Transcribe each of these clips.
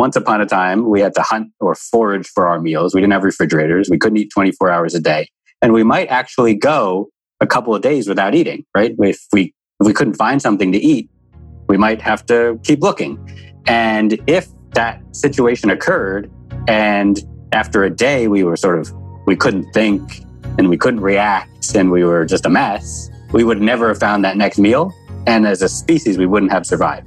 once upon a time, we had to hunt or forage for our meals. We didn't have refrigerators. We couldn't eat 24 hours a day. And we might actually go a couple of days without eating, right? If we, if we couldn't find something to eat, we might have to keep looking. And if that situation occurred and after a day we were sort of, we couldn't think and we couldn't react and we were just a mess, we would never have found that next meal. And as a species, we wouldn't have survived.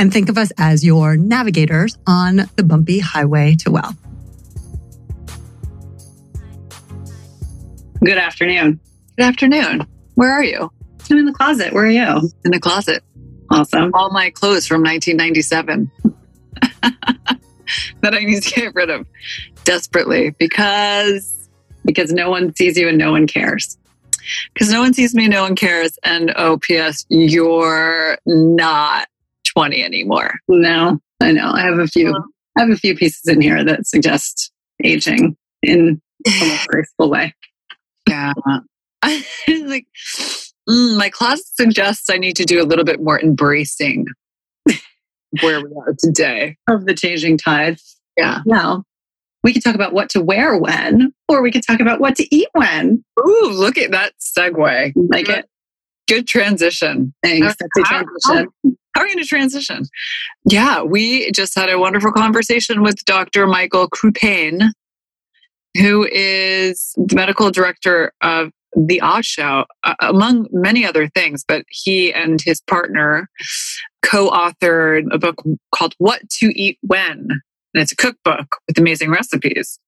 and think of us as your navigators on the bumpy highway to well. Good afternoon. Good afternoon. Where are you? I'm in the closet. Where are you? In the closet. Awesome. All my clothes from 1997 that I need to get rid of desperately because because no one sees you and no one cares. Because no one sees me, no one cares. And oh, P.S., you're not 20 anymore. No, I know. I have a few. I have a few pieces in here that suggest aging in a graceful way. Yeah, like mm, my closet suggests I need to do a little bit more embracing where we are today of the changing tides. Yeah. Now we could talk about what to wear when, or we could talk about what to eat when. Ooh, look at that segue. Like it. Good transition. Thanks. That's a transition. How, are you going to transition? Yeah, we just had a wonderful conversation with Dr. Michael Crupain, who is the medical director of the Oz Show, among many other things. But he and his partner co authored a book called What to Eat When. And it's a cookbook with amazing recipes,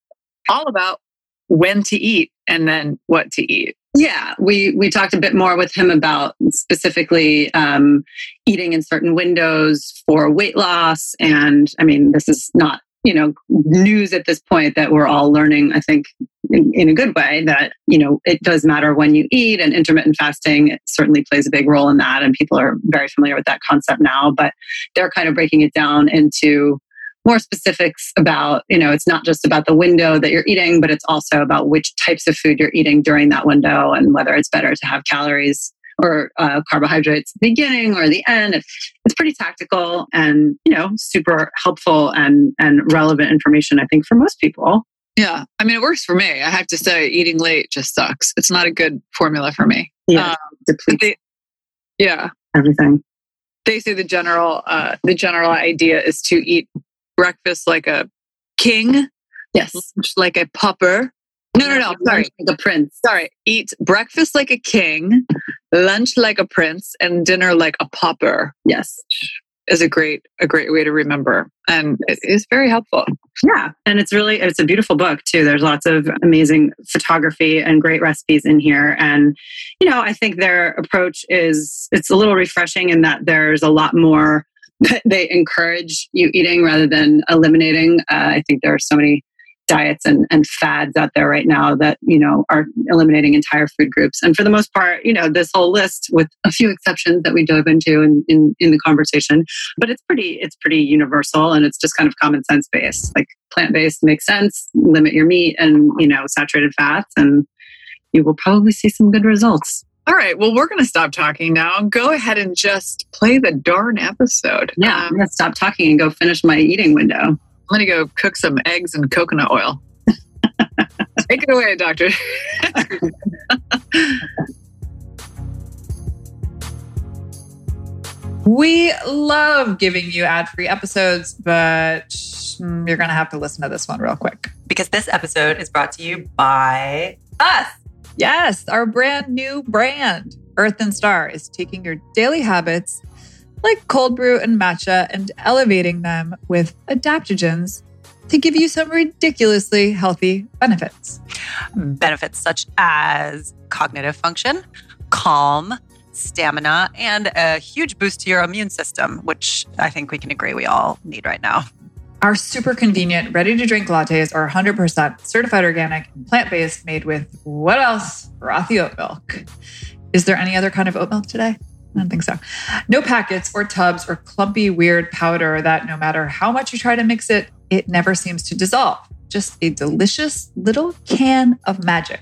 all about when to eat and then what to eat. Yeah, we we talked a bit more with him about specifically um, eating in certain windows for weight loss, and I mean, this is not you know news at this point that we're all learning. I think in, in a good way that you know it does matter when you eat, and intermittent fasting certainly plays a big role in that, and people are very familiar with that concept now. But they're kind of breaking it down into more specifics about, you know, it's not just about the window that you're eating, but it's also about which types of food you're eating during that window and whether it's better to have calories or uh, carbohydrates the beginning or the end. It's, it's pretty tactical and, you know, super helpful and, and relevant information, I think, for most people. Yeah. I mean, it works for me. I have to say, eating late just sucks. It's not a good formula for me. Yeah. Um, they, yeah. Everything. They say the general, uh, the general idea is to eat breakfast like a king. Yes. Like a pupper. No, no, no. Sorry. Like a prince. Sorry. Eat breakfast like a king, lunch like a prince, and dinner like a pauper. Yes. Is a great a great way to remember. And it is very helpful. Yeah. And it's really it's a beautiful book too. There's lots of amazing photography and great recipes in here. And, you know, I think their approach is it's a little refreshing in that there's a lot more they encourage you eating rather than eliminating. Uh, I think there are so many diets and, and fads out there right now that you know are eliminating entire food groups. And for the most part you know this whole list with a few exceptions that we dove into in, in, in the conversation but it's pretty it's pretty universal and it's just kind of common sense based. Like plant-based makes sense limit your meat and you know saturated fats and you will probably see some good results all right. Well, we're going to stop talking now. Go ahead and just play the darn episode. Yeah, um, I'm going to stop talking and go finish my eating window. I'm going to go cook some eggs and coconut oil. Take it away, doctor. we love giving you ad free episodes, but mm, you're going to have to listen to this one real quick. Because this episode is brought to you by us. Yes, our brand new brand, Earth and Star, is taking your daily habits like cold brew and matcha and elevating them with adaptogens to give you some ridiculously healthy benefits. Benefits such as cognitive function, calm, stamina, and a huge boost to your immune system, which I think we can agree we all need right now. Our super convenient, ready to drink lattes are 100% certified organic and plant based, made with what else? Frothy oat milk. Is there any other kind of oat milk today? I don't think so. No packets or tubs or clumpy, weird powder that no matter how much you try to mix it, it never seems to dissolve. Just a delicious little can of magic.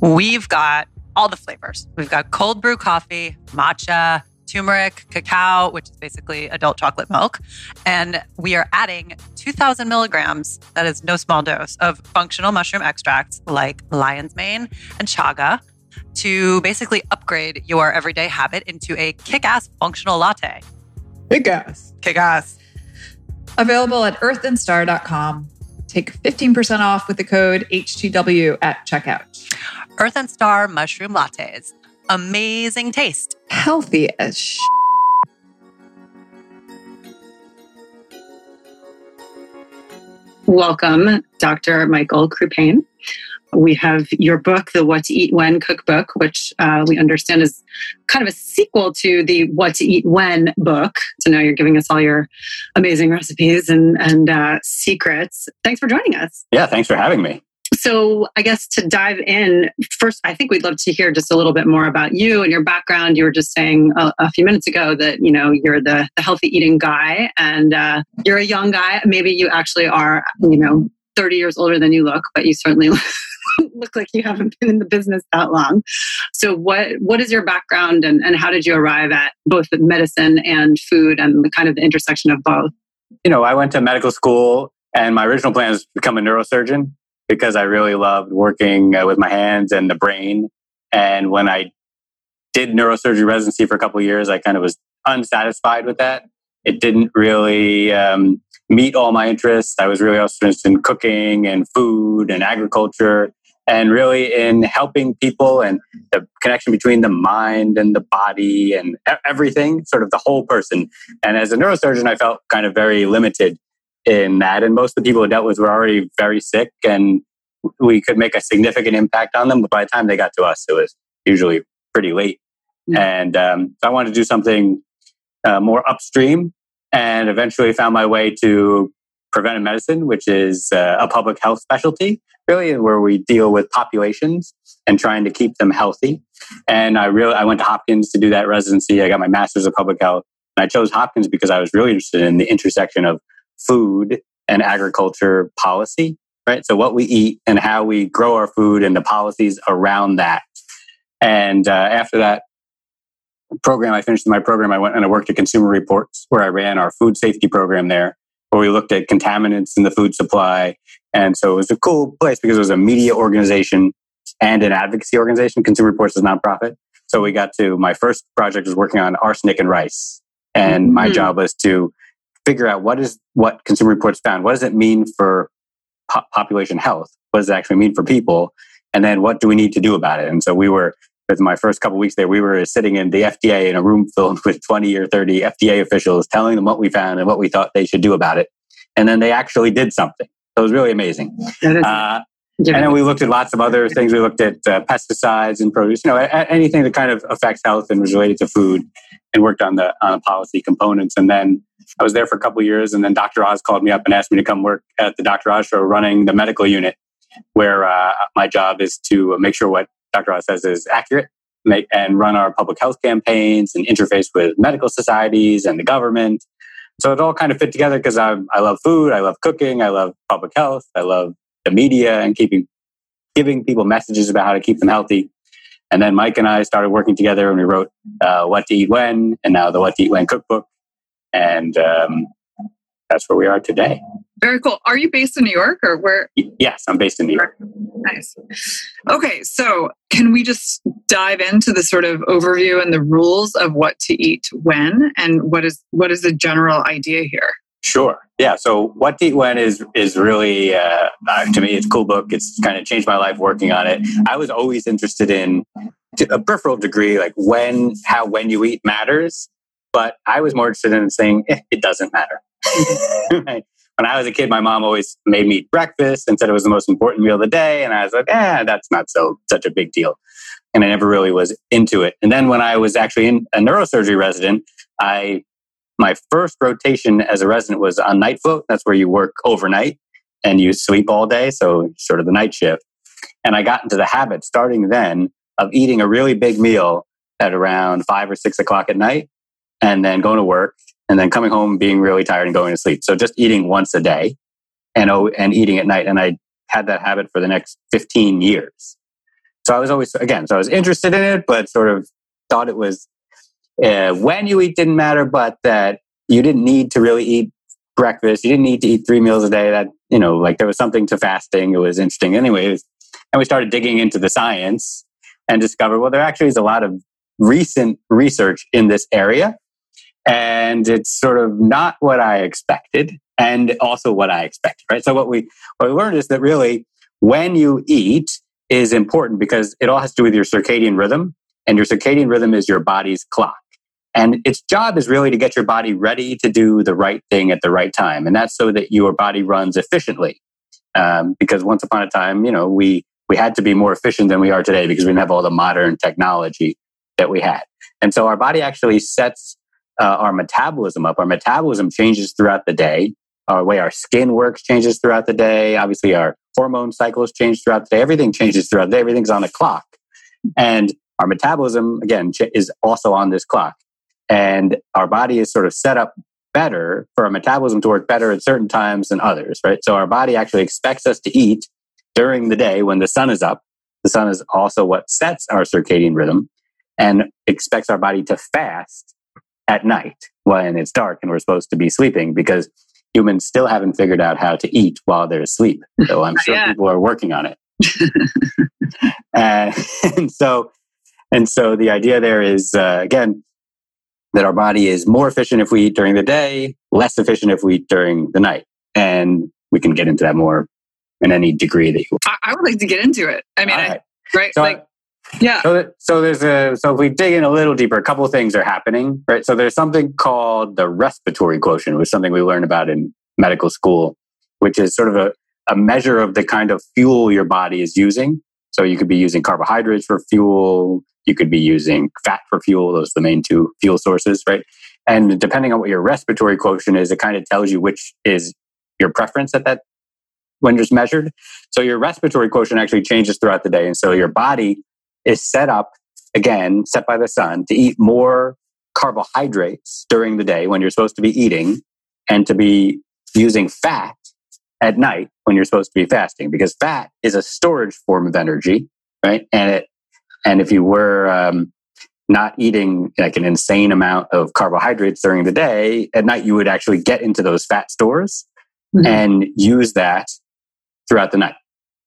We've got all the flavors. We've got cold brew coffee, matcha, turmeric, cacao, which is basically adult chocolate milk. And we are adding 2,000 milligrams, that is no small dose, of functional mushroom extracts like lion's mane and chaga to basically upgrade your everyday habit into a kick ass functional latte. Kick ass. Kick ass. Available at earthandstar.com. Take 15% off with the code HTW at checkout. Earth and Star mushroom lattes. Amazing taste. Healthy as sh- Welcome, Dr. Michael Crupain. We have your book, The What to Eat When Cookbook, which uh, we understand is kind of a sequel to the What to Eat When book. So now you're giving us all your amazing recipes and, and uh, secrets. Thanks for joining us. Yeah, thanks for having me. So, I guess to dive in, first, I think we'd love to hear just a little bit more about you and your background. You were just saying a, a few minutes ago that you know you're the, the healthy eating guy, and uh, you're a young guy. Maybe you actually are, you know, 30 years older than you look, but you certainly look like you haven't been in the business that long. So, what what is your background, and, and how did you arrive at both medicine and food, and the kind of the intersection of both? You know, I went to medical school, and my original plan was to become a neurosurgeon because I really loved working uh, with my hands and the brain. And when I did neurosurgery residency for a couple years, I kind of was unsatisfied with that. It didn't really um, meet all my interests. I was really also interested in cooking and food and agriculture and really in helping people and the connection between the mind and the body and everything, sort of the whole person. And as a neurosurgeon, I felt kind of very limited in that. And most of the people I dealt with were already very sick and we could make a significant impact on them. But by the time they got to us, it was usually pretty late. Mm-hmm. And um, so I wanted to do something uh, more upstream and eventually found my way to preventive medicine, which is uh, a public health specialty, really, where we deal with populations and trying to keep them healthy. And I really, I went to Hopkins to do that residency. I got my master's of public health. And I chose Hopkins because I was really interested in the intersection of food and agriculture policy, right? So what we eat and how we grow our food and the policies around that. And uh, after that program, I finished my program. I went and I worked at Consumer Reports, where I ran our food safety program there, where we looked at contaminants in the food supply. And so it was a cool place because it was a media organization and an advocacy organization. Consumer Reports is a nonprofit. So we got to my first project was working on arsenic and rice. And mm-hmm. my job was to figure out what is what Consumer Reports found. What does it mean for po- population health? What does it actually mean for people? And then what do we need to do about it? And so we were, with my first couple weeks there, we were sitting in the FDA in a room filled with 20 or 30 FDA officials telling them what we found and what we thought they should do about it. And then they actually did something. So it was really amazing. Uh, and then we looked at lots of other things. We looked at uh, pesticides and produce, you know, a- anything that kind of affects health and was related to food, and worked on the on the policy components. And then I was there for a couple years, and then Dr. Oz called me up and asked me to come work at the Dr. Oz show, running the medical unit, where uh, my job is to make sure what Dr. Oz says is accurate, make and run our public health campaigns and interface with medical societies and the government. So it all kind of fit together because I I love food, I love cooking, I love public health, I love the media and keeping giving people messages about how to keep them healthy. And then Mike and I started working together and we wrote uh, What to Eat When and now the What to Eat When cookbook. And um, that's where we are today. Very cool. Are you based in New York or where? Yes, I'm based in New York. Nice. Okay, so can we just dive into the sort of overview and the rules of what to eat when and what is what is the general idea here? Sure. Yeah. So what to eat when is is really uh, uh, to me it's a cool book. It's kind of changed my life working on it. I was always interested in a peripheral degree, like when how when you eat matters, but I was more interested in saying eh, it doesn't matter. right? When I was a kid, my mom always made me eat breakfast and said it was the most important meal of the day, and I was like, "eh, that's not so such a big deal." and I never really was into it. And then when I was actually in a neurosurgery resident, I my first rotation as a resident was on night float. That's where you work overnight and you sleep all day, so sort of the night shift. And I got into the habit starting then of eating a really big meal at around five or six o'clock at night, and then going to work, and then coming home being really tired and going to sleep. So just eating once a day, and oh, and eating at night. And I had that habit for the next fifteen years. So I was always again, so I was interested in it, but sort of thought it was uh, when you eat didn't matter, but that you didn't need to really eat breakfast. You didn't need to eat three meals a day. That, you know, like there was something to fasting. It was interesting. Anyways, and we started digging into the science and discovered, well, there actually is a lot of recent research in this area. And it's sort of not what I expected and also what I expected, right? So what we, what we learned is that really when you eat is important because it all has to do with your circadian rhythm and your circadian rhythm is your body's clock. And its job is really to get your body ready to do the right thing at the right time. And that's so that your body runs efficiently. Um, because once upon a time, you know, we, we had to be more efficient than we are today because we didn't have all the modern technology that we had. And so our body actually sets uh, our metabolism up. Our metabolism changes throughout the day. Our way our skin works changes throughout the day. Obviously, our hormone cycles change throughout the day. Everything changes throughout the day. Everything's on a clock. And our metabolism, again, is also on this clock. And our body is sort of set up better for our metabolism to work better at certain times than others, right? So our body actually expects us to eat during the day when the sun is up. The sun is also what sets our circadian rhythm and expects our body to fast at night when it's dark and we're supposed to be sleeping because humans still haven't figured out how to eat while they're asleep. So I'm sure yeah. people are working on it. and, and so, and so the idea there is, uh, again, that our body is more efficient if we eat during the day, less efficient if we eat during the night. And we can get into that more in any degree that you I, I would like to get into it. I mean, right. I, right? So, like, yeah. So, so there's a, so if we dig in a little deeper, a couple things are happening, right? So there's something called the respiratory quotient, which is something we learn about in medical school, which is sort of a, a measure of the kind of fuel your body is using. So you could be using carbohydrates for fuel. You could be using fat for fuel. Those are the main two fuel sources, right? And depending on what your respiratory quotient is, it kind of tells you which is your preference at that when it's measured. So your respiratory quotient actually changes throughout the day. And so your body is set up again, set by the sun to eat more carbohydrates during the day when you're supposed to be eating and to be using fat at night when you're supposed to be fasting because fat is a storage form of energy, right? And it and if you were um, not eating like an insane amount of carbohydrates during the day, at night you would actually get into those fat stores mm-hmm. and use that throughout the night.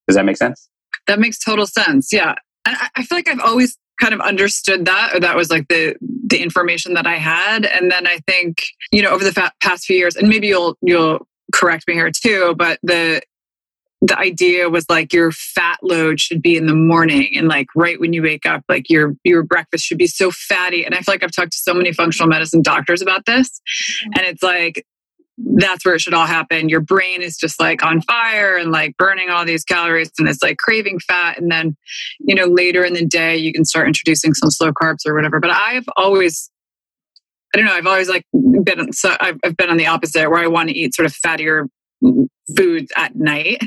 Does that make sense? That makes total sense. Yeah. I, I feel like I've always kind of understood that or that was like the the information that I had. And then I think you know over the fa- past few years and maybe you'll you'll correct me here too but the the idea was like your fat load should be in the morning and like right when you wake up like your your breakfast should be so fatty. And i feel like i've talked to so many functional medicine doctors about this. Mm-hmm. And it's like that's where it should all happen your brain is just like on fire and like burning all these calories and it's like craving fat and then you know later in the day you can start introducing some slow carbs or whatever but i've always I don't know. I've always like been so I've, I've been on the opposite where I want to eat sort of fattier foods at night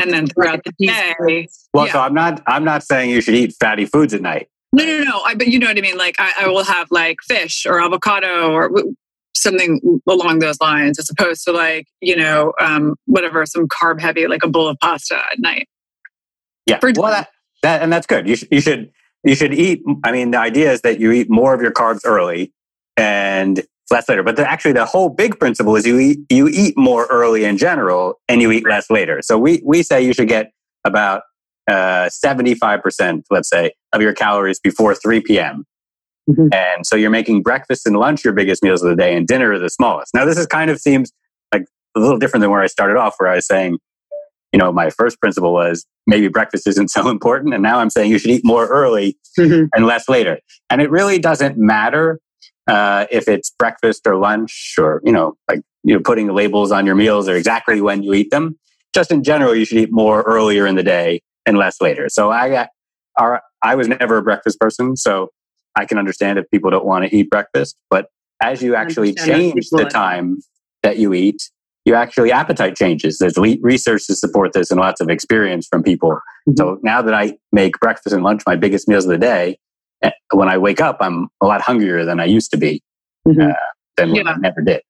and then throughout the day. Well, yeah. so I'm not I'm not saying you should eat fatty foods at night. No, no, no. I, but you know what I mean. Like I, I will have like fish or avocado or something along those lines, as opposed to like you know um, whatever some carb heavy like a bowl of pasta at night. Yeah, For well, that, that and that's good. You should you should you should eat. I mean, the idea is that you eat more of your carbs early and less later. But the, actually, the whole big principle is you eat, you eat more early in general and you eat less later. So we, we say you should get about uh, 75%, let's say, of your calories before 3 p.m. Mm-hmm. And so you're making breakfast and lunch your biggest meals of the day and dinner are the smallest. Now, this is kind of seems like a little different than where I started off, where I was saying, you know, my first principle was maybe breakfast isn't so important. And now I'm saying you should eat more early mm-hmm. and less later. And it really doesn't matter uh, if it's breakfast or lunch or you know like you know putting the labels on your meals or exactly when you eat them just in general you should eat more earlier in the day and less later so i got our I was never a breakfast person, so I can understand if people don't want to eat breakfast. But as you actually change the time that you eat, you actually appetite changes. There's research to support this and lots of experience from people. Mm-hmm. So now that I make breakfast and lunch my biggest meals of the day, eh, when I wake up, I'm a lot hungrier than I used to be, mm-hmm. uh, than yeah. I never did.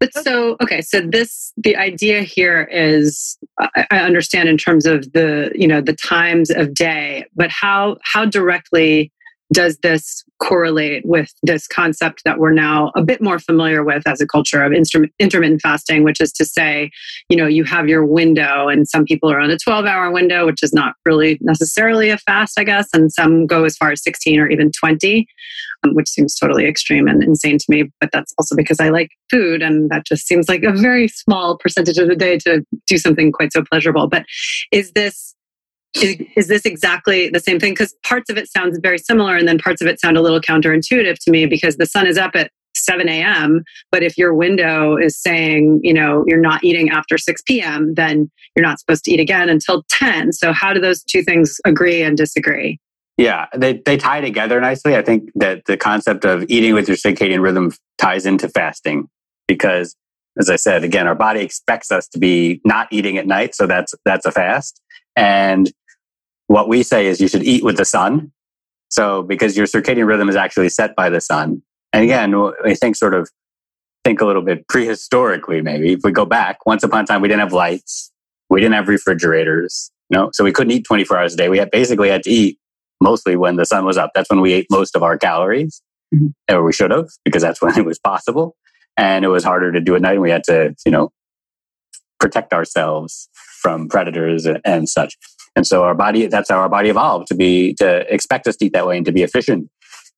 But so, okay, so this, the idea here is, I, I understand in terms of the, you know, the times of day, but how, how directly does this correlate with this concept that we're now a bit more familiar with as a culture of intermittent fasting, which is to say, you know, you have your window, and some people are on a 12 hour window, which is not really necessarily a fast, I guess, and some go as far as 16 or even 20, um, which seems totally extreme and insane to me. But that's also because I like food, and that just seems like a very small percentage of the day to do something quite so pleasurable. But is this is, is this exactly the same thing? Because parts of it sounds very similar, and then parts of it sound a little counterintuitive to me because the sun is up at 7 a.m. But if your window is saying, you know, you're not eating after 6 p.m., then you're not supposed to eat again until 10. So, how do those two things agree and disagree? Yeah, they, they tie together nicely. I think that the concept of eating with your circadian rhythm ties into fasting because, as I said, again, our body expects us to be not eating at night. So, that's, that's a fast. And what we say is you should eat with the sun. So because your circadian rhythm is actually set by the sun. And again, I think sort of think a little bit prehistorically, maybe if we go back, once upon a time, we didn't have lights. We didn't have refrigerators, you know, so we couldn't eat 24 hours a day. We had basically had to eat mostly when the sun was up. That's when we ate most of our calories, mm-hmm. or we should have, because that's when it was possible. And it was harder to do at night. And we had to, you know, protect ourselves from predators and such. And so our body, that's how our body evolved to be, to expect us to eat that way and to be efficient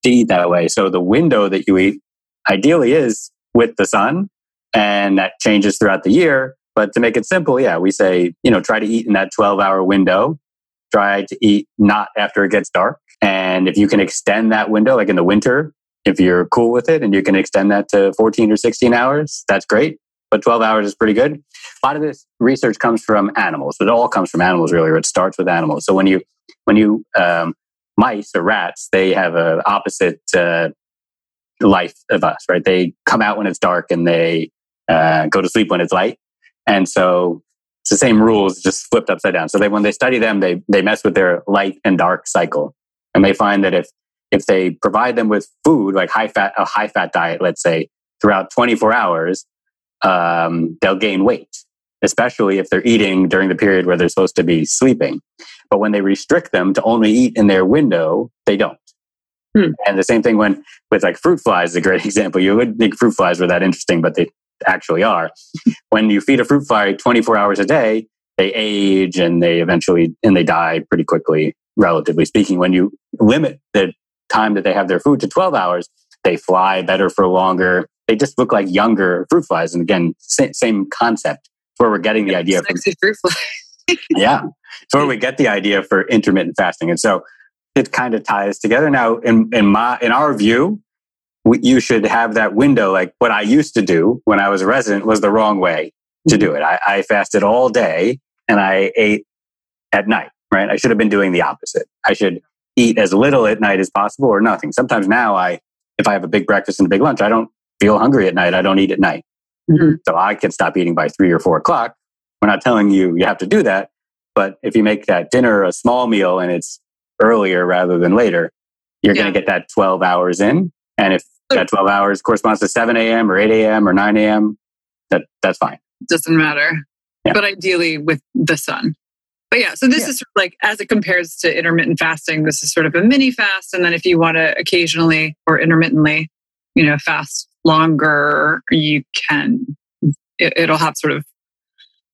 to eat that way. So the window that you eat ideally is with the sun and that changes throughout the year. But to make it simple, yeah, we say, you know, try to eat in that 12 hour window. Try to eat not after it gets dark. And if you can extend that window, like in the winter, if you're cool with it and you can extend that to 14 or 16 hours, that's great but 12 hours is pretty good. A lot of this research comes from animals. It all comes from animals, really, or it starts with animals. So when you, when you, um, mice or rats, they have an opposite uh, life of us, right? They come out when it's dark and they uh, go to sleep when it's light. And so it's the same rules, just flipped upside down. So they, when they study them, they, they mess with their light and dark cycle. And they find that if, if they provide them with food, like high fat, a high fat diet, let's say, throughout 24 hours, um, they'll gain weight, especially if they're eating during the period where they're supposed to be sleeping. But when they restrict them to only eat in their window, they don't. Hmm. And the same thing when with like fruit flies is a great example. You wouldn't think fruit flies were that interesting, but they actually are. when you feed a fruit fly 24 hours a day, they age and they eventually and they die pretty quickly, relatively speaking. When you limit the time that they have their food to 12 hours, they fly better for longer they just look like younger fruit flies. And again, same, same concept. where we're getting the idea Sexy from fruit fly. yeah, it's where we get the idea for intermittent fasting, and so it kind of ties together. Now, in in my in our view, we, you should have that window. Like what I used to do when I was a resident was the wrong way to do it. I, I fasted all day and I ate at night. Right? I should have been doing the opposite. I should eat as little at night as possible or nothing. Sometimes now I if I have a big breakfast and a big lunch, I don't feel hungry at night, I don't eat at night. Mm-hmm. So I can stop eating by three or four o'clock. We're not telling you you have to do that. But if you make that dinner a small meal and it's earlier rather than later, you're yeah. going to get that 12 hours in. And if that 12 hours corresponds to 7 a.m. or 8 a.m. or 9 a.m., that, that's fine. Doesn't matter. Yeah. But ideally with the sun. But yeah, so this yeah. is sort of like as it compares to intermittent fasting, this is sort of a mini fast. And then if you want to occasionally or intermittently, you know, fast longer, you can, it, will have sort of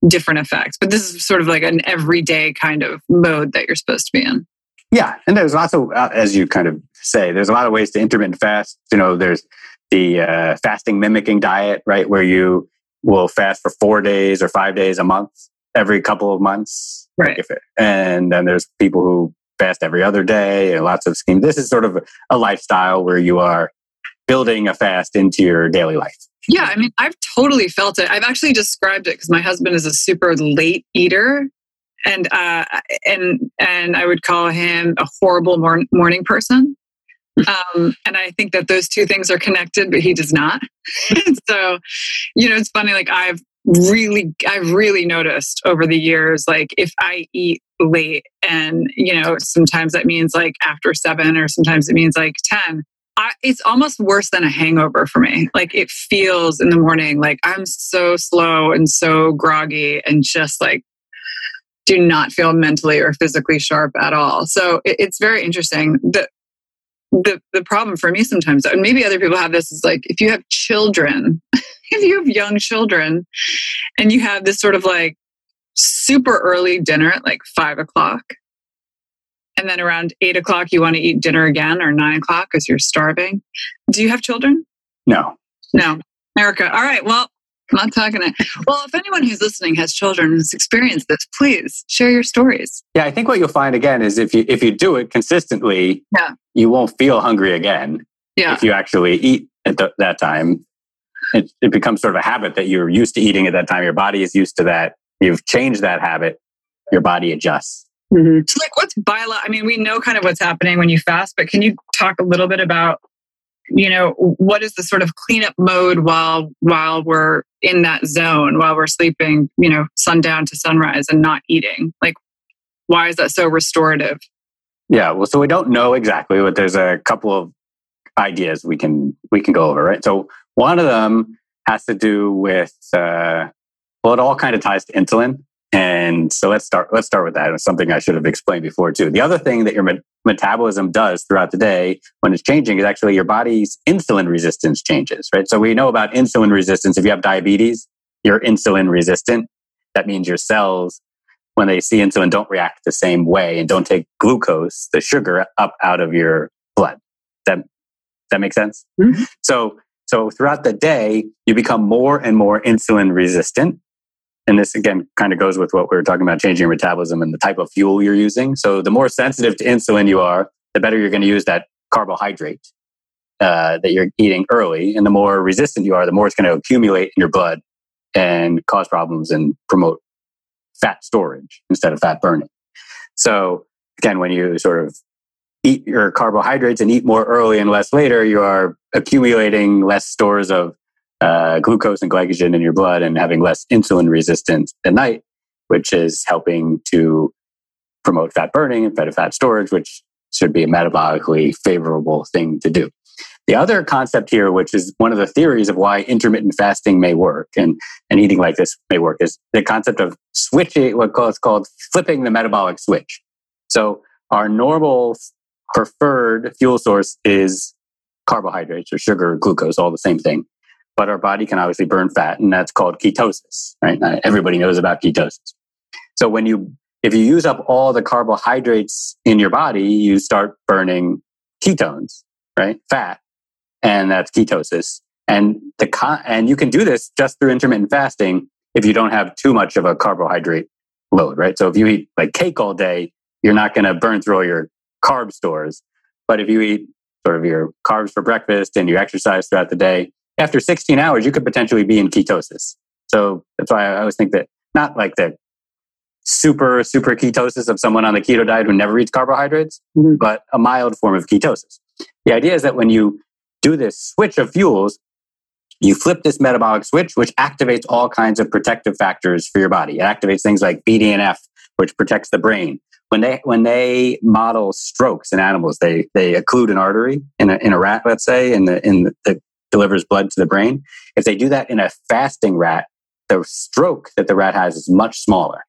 different effects. But this is sort of like an everyday kind of mode that you're supposed to be in. Yeah. And there's also, uh, as you kind of say, there's a lot of ways to intermittent fast. You know, there's the uh, fasting mimicking diet, right? Where you will fast for four days or five days a month, every couple of months. Right. Like it, and then there's people who fast every other day and lots of schemes. This is sort of a lifestyle where you are building a fast into your daily life. Yeah, I mean, I've totally felt it. I've actually described it because my husband is a super late eater. and uh, and and I would call him a horrible mor- morning person. Um, and I think that those two things are connected, but he does not. so, you know, it's funny. Like I've really, I've really noticed over the years, like if I eat late, and you know, sometimes that means like after seven, or sometimes it means like ten. I, it's almost worse than a hangover for me. Like it feels in the morning like I'm so slow and so groggy and just like do not feel mentally or physically sharp at all. So it, it's very interesting. The, the the problem for me sometimes, and maybe other people have this, is like if you have children, if you have young children, and you have this sort of like super early dinner at like five o'clock, and then around eight o'clock you want to eat dinner again or nine o'clock because you're starving. Do you have children? No. No. Erica. All right. Well, I'm not talking to. Well, if anyone who's listening has children and has experienced this, please share your stories. Yeah, I think what you'll find again is if you if you do it consistently, Yeah. you won't feel hungry again. Yeah. If you actually eat at th- that time, it, it becomes sort of a habit that you're used to eating at that time. Your body is used to that. You've changed that habit. Your body adjusts. Mhm. So, like, what's bio? I mean, we know kind of what's happening when you fast, but can you talk a little bit about, you know, what is the sort of cleanup mode while while we're in that zone, while we're sleeping, you know, sundown to sunrise and not eating? Like, why is that so restorative? Yeah, well, so we don't know exactly, but there's a couple of ideas we can we can go over, right? So one of them has to do with uh, well, it all kind of ties to insulin, and so let's start let's start with that. It's something I should have explained before too. The other thing that your met- metabolism does throughout the day when it's changing is actually your body's insulin resistance changes, right? So we know about insulin resistance. If you have diabetes, you're insulin resistant. That means your cells when they see insulin don't react the same way and don't take glucose, the sugar, up out of your blood. That that makes sense. Mhm. So so throughout the day, you become more and more insulin resistant. And this again kind of goes with what we were talking about changing your metabolism and the type of fuel you're using. So the more sensitive to insulin you are, the better you're going to use that carbohydrate uh, that you're eating early. And the more resistant you are, the more it's going to accumulate in your blood and cause problems and promote fat storage instead of fat burning. So again, when you sort of eat your carbohydrates and eat more early and less later, you are accumulating less stores of uh, glucose and glycogen in your blood and having less insulin resistance at night, which is helping to promote fat burning and fat fat storage, which should be a metabolically favorable thing to do. The other concept here, which is one of the theories of why intermittent fasting may work and, and eating like this may work, is the concept of switching, what is called flipping the metabolic switch. So our normal preferred fuel source is carbohydrates or sugar glucose, all the same thing. But our body can obviously burn fat, and that's called ketosis, right? Everybody knows about ketosis. So when you, if you use up all the carbohydrates in your body, you start burning ketones, right? Fat, and that's ketosis. And the con- and you can do this just through intermittent fasting if you don't have too much of a carbohydrate load, right? So if you eat like cake all day, you're not going to burn through all your carb stores. But if you eat sort of your carbs for breakfast and you exercise throughout the day, after 16 hours, you could potentially be in ketosis. So that's why I always think that not like the super, super ketosis of someone on the keto diet who never eats carbohydrates, Mhm. but a mild form of ketosis. The idea is that when you do this switch of fuels, you flip this metabolic switch, which activates all kinds of protective factors for your body. It activates things like BDNF, which protects the brain. When they when they model strokes in animals, they they occlude an artery in a in a rat, let's say, in the in the, delivers blood to the brain. If they do that in a fasting rat, the stroke that the rat has is much smaller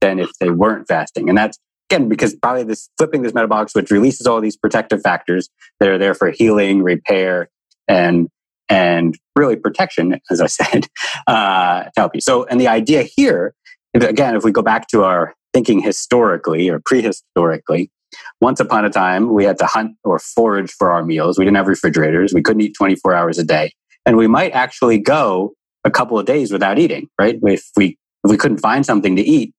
than if they weren't fasting, and that's again because probably this flipping this metabolic switch releases all these protective factors that are there for healing, repair, and and really protection, as I said, uh, to help you. So, and the idea here, again, if we go back to our thinking historically or prehistorically, once upon a time we had to hunt or forage for our meals. We didn't have refrigerators. We couldn't eat 24 hours a day. And we might actually go a couple of days without eating, right? If we, if we couldn't find something to eat,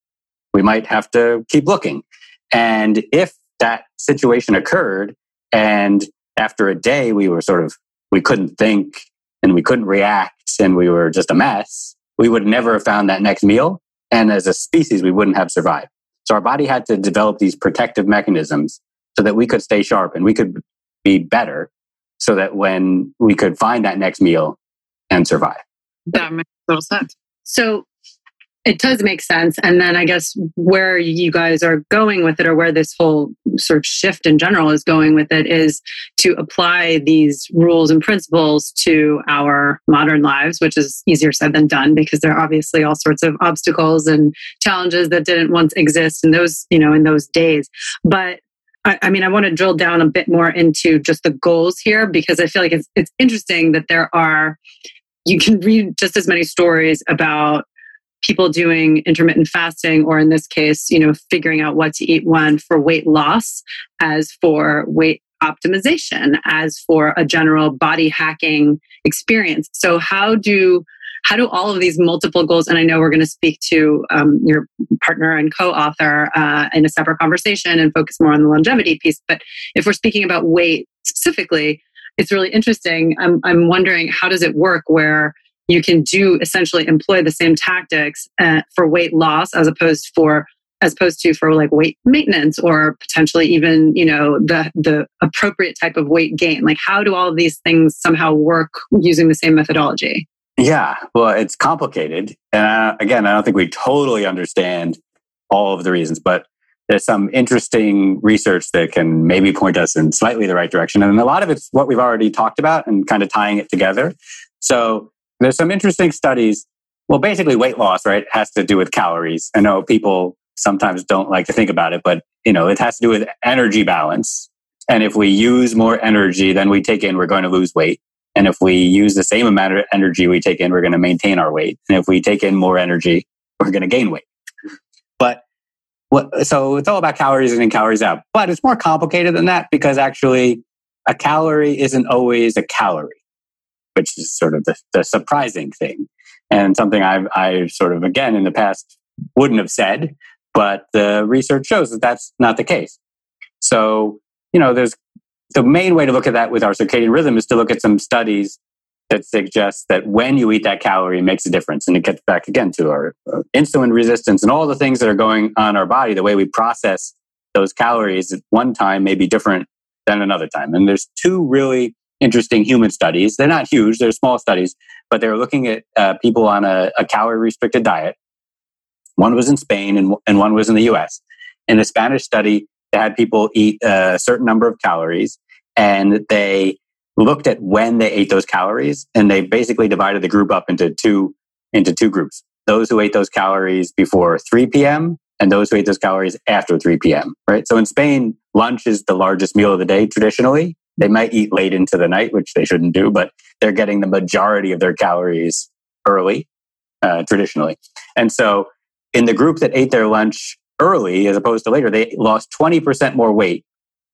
we might have to keep looking. And if that situation occurred and after a day we were sort of we couldn't think and we couldn't react and we were just a mess, we would never have found that next meal. And as a species, we wouldn't have survived. So our body had to develop these protective mechanisms so that we could stay sharp and we could be better so that when we could find that next meal and survive. That makes total sense. So it does make sense. And then I guess where you guys are going with it, or where this whole sort of shift in general is going with it, is to apply these rules and principles to our modern lives, which is easier said than done because there are obviously all sorts of obstacles and challenges that didn't once exist in those, you know, in those days. But I, mean, I want to drill down a bit more into just the goals here because I feel like it's it's interesting that there are you can read just as many stories about people doing intermittent fasting or in this case you know figuring out what to eat when for weight loss as for weight optimization as for a general body hacking experience. So how do how do all of these multiple goals and i know we're going to speak to um, your partner and co-author uh, in a separate conversation and focus more on the longevity piece but if we're speaking about weight specifically it's really interesting. I'm, I'm wondering how does it work where you can do essentially employ the same tactics uh, for weight loss as opposed for as opposed to for like weight maintenance or potentially even you know the the appropriate type of weight gain. Like how do all of these things somehow work using the same methodology? Yeah well it's complicated. And I, again i don't think we totally understand all of the reasons but there's some interesting research that can maybe point us in slightly the right direction. And a lot of it's what we've already talked about and kind of tying it together. So there's some interesting studies. Well, basically, weight loss, right, has to do with calories. I know people sometimes don't like to think about it, but you know, it has to do with energy balance. And if we use more energy than we take in, we're going to lose weight. And if we use the same amount of energy we take in, we're going to maintain our weight. And if we take in more energy, we're going to gain weight. But what, so it's all about calories in and calories out. But it's more complicated than that because actually a calorie isn't always a calorie which is sort of the, the surprising thing and something I've, i sort of, again, in the past wouldn't have said, but the research shows that that's not the case. So, you know, there's the main way to look at that with our circadian rhythm is to look at some studies that suggest that when you eat that calorie it makes a difference. And it gets back again to our uh, insulin resistance and all the things that are going on our body, the way we process those calories at one time may be different than another time. And there's two really interesting human studies. They're not huge, they're small studies, but they're looking at uh, people on a, a calorie restricted diet. One was in Spain and, and one was in the US. In the Spanish study, they had people eat a certain number of calories and they looked at when they ate those calories and they basically divided the group up into two into two groups those who ate those calories before 3 p.m and those who ate those calories after 3 p.m right so in spain lunch is the largest meal of the day traditionally they might eat late into the night, which they shouldn't do, but they're getting the majority of their calories early, uh, traditionally. And so in the group that ate their lunch early as opposed to later, they lost 20% more weight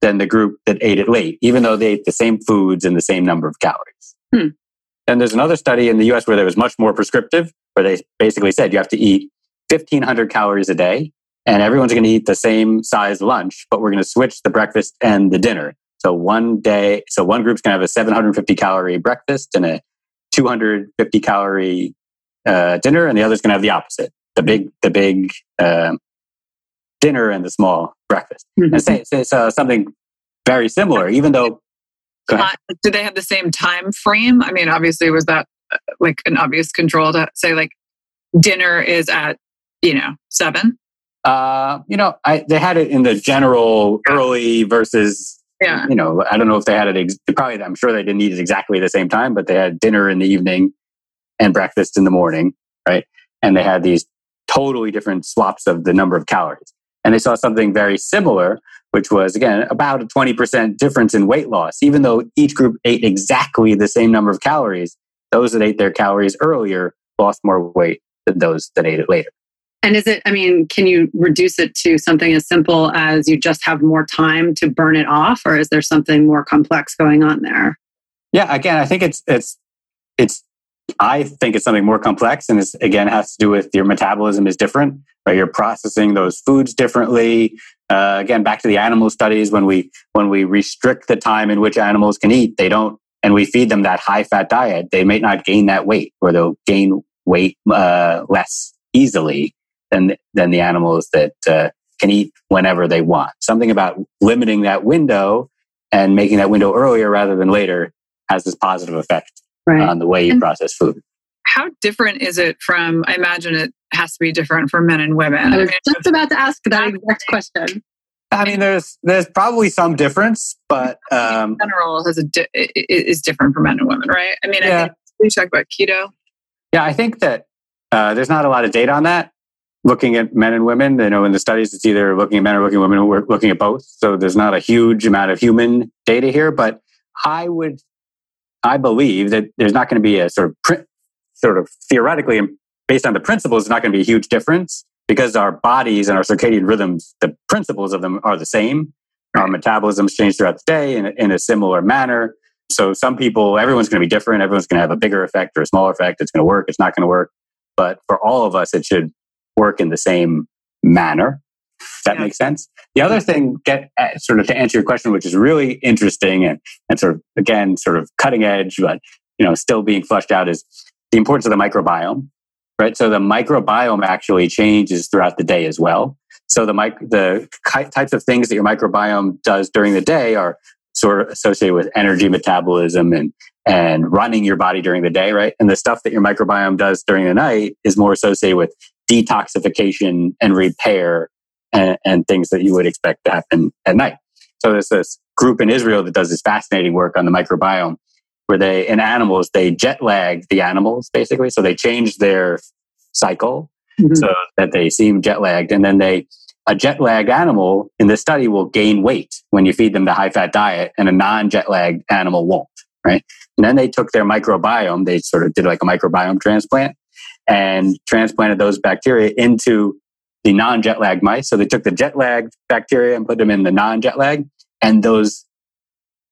than the group that ate it late, even though they ate the same foods and the same number of calories. Hmm. And there's another study in the US where there was much more prescriptive, where they basically said you have to eat 1500 calories a day and everyone's going to eat the same size lunch, but we're going to switch the breakfast and the dinner. So one day, so one group's going to have a 750 calorie breakfast and a 250 calorie uh, dinner, and the other's going to have the opposite: the big, the big uh, dinner and the small breakfast. Mm-hmm. And say it's uh, something very similar, even though. Uh, do they have the same time frame? I mean, obviously, was that uh, like an obvious control to say like dinner is at you know seven? Uh, you know, I, they had it in the general early versus yeah. You know, I don't know if they had it, ex- probably, I'm sure they didn't eat it exactly the same time, but they had dinner in the evening and breakfast in the morning, right? And they had these totally different swaps of the number of calories. And they saw something very similar, which was, again, about a 20% difference in weight loss. Even though each group ate exactly the same number of calories, those that ate their calories earlier lost more weight than those that ate it later. And is it, I mean, can you reduce it to something as simple as you just have more time to burn it off, or is there something more complex going on there? Yeah, again, I think it's, it's, it's, I think it's something more complex and it's, again, has to do with your metabolism is different, right? You're processing those foods differently. Uh, again, back to the animal studies, when we, when we restrict the time in which animals can eat, they don't, and we feed them that high fat diet, they may not gain that weight or they'll gain weight uh, less easily than than the animals that uh, can eat whenever they want. Something about limiting that window and making that window earlier rather than later has this positive effect Right. on the way you And- process food. How different is it from? I imagine it has to be different for men and women. I I was mean, just about to ask that exact question. I mean, there's there's probably some difference, but um, in general has a di- i- i- is different for men and women, right? I mean, I think we talk about keto. yeah, I think that uh, there's not a lot of data on that. Looking at men and women, you know, in the studies, it's either looking at men or looking at women, we're looking at both. So there's not a huge amount of human data here, but I would, I believe that there's not going to be a sort of prin- sort of theoretically um, based on the principles, not going to be a huge difference because our bodies and our circadian rhythms, the principles of them are the same. Our metabolisms change throughout the day in, in a similar manner. So some people, everyone's going to be different. Everyone's going to have a bigger effect or a smaller effect. It's going to work. It's not going to work. But for all of us, it should work in the same manner. That Yeah. makes sense. The other thing, get uh, sort of to answer your question, which is really interesting and, and sort of again, sort of cutting edge, but you know, still being flushed out, is the importance of the microbiome. Right. So the microbiome actually changes throughout the day as well. So the mic- the ki- types of things that your microbiome does during the day are sort of associated with energy metabolism and and running your body during the day, right? And the stuff that your microbiome does during the night is more associated with detoxification and repair and, and things that you would expect to happen at night. So there's this group in Israel that does this fascinating work on the microbiome where they, in animals, they jet lag the animals basically. So they change their cycle Mhm. so that they seem jet lagged. And then they, a jet lagged animal in this study will gain weight when you feed them the high fat diet and a non jet lagged animal won't, right? And then they took their microbiome, they sort of did like a microbiome transplant and transplanted those bacteria into the non jet lagged mice. So they took the jet lagged bacteria and put them in the non jet lag. And those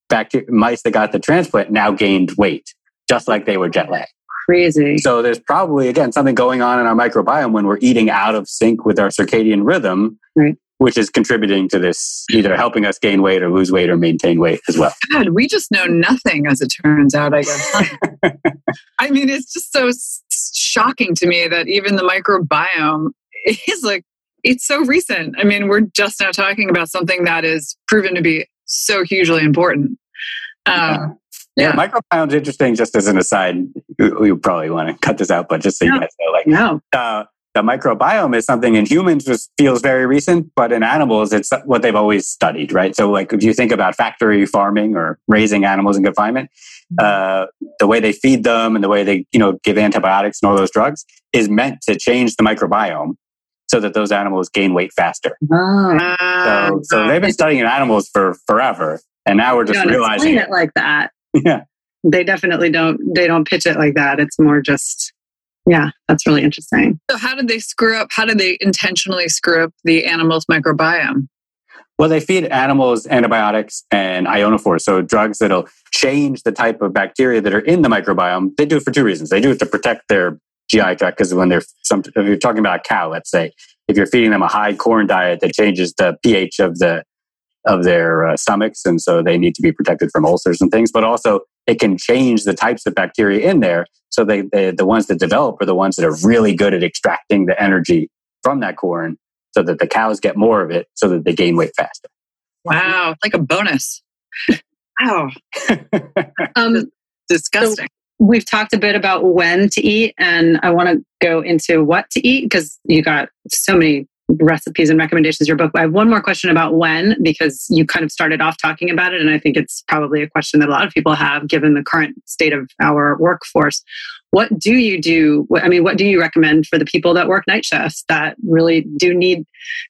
bacteria, mice that got the transplant now gained weight, just like they were jet lagged. Crazy. So there's probably again something going on in our microbiome when we're eating out of sync with our circadian rhythm, Right. Which is contributing to this either helping us gain weight or lose weight or maintain weight as well. God, we just know nothing as it turns out, I guess. I mean, it's just so shocking to me that even the microbiome is like, it's so recent. I mean, we're just now talking about something that is proven to be so hugely important. Um, Yeah, yeah. microbiome's interesting. Just as an aside, you, you probably want to cut this out, but just so you guys know, like no. uh, the microbiome is something in humans just feels very recent, but in animals, it's what they've always studied, right? So, like if you think about factory farming or raising animals in confinement, uh, the way they feed them and the way they, you know, give antibiotics and all those drugs is meant to change the microbiome so that those animals gain weight faster. Oh. So, so they've been studying in animals for forever, and now we're just realizing it like that. Yeah. They definitely don't. They don't pitch it like that. It's more just. Yeah, that's really interesting. so, how did they screw up? How did they intentionally screw up the animal's microbiome? Well, they feed animals antibiotics and ionophores, so drugs that'll change the type of bacteria that are in the microbiome. They do it for two reasons. They do it to protect their GI tract because when they're some, if you're talking about a cow, let's say, if you're feeding them a high corn diet that changes the pH of the of their uh, stomachs, and so they need to be protected from ulcers and things. But also, it can change the types of bacteria in there. So they, they the ones that develop are the ones that are really good at extracting the energy from that corn, so that the cows get more of it, so that they gain weight faster. Wow, like a bonus. Wow, Um, disgusting. we've talked a bit about when to eat, and I want to go into what to eat because you got so many recipes and recommendations your book. I have one more question about when because you kind of started off talking about it, and I think it's probably a question that a lot of people have given the current state of our workforce. What do you do? I mean, what do you recommend for the people that work night shifts that really do need